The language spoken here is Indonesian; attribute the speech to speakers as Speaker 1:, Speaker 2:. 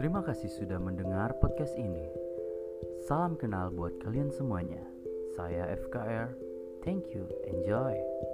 Speaker 1: Terima kasih sudah mendengar podcast ini. Salam kenal buat kalian semuanya. Saya FKR. Thank you. Enjoy.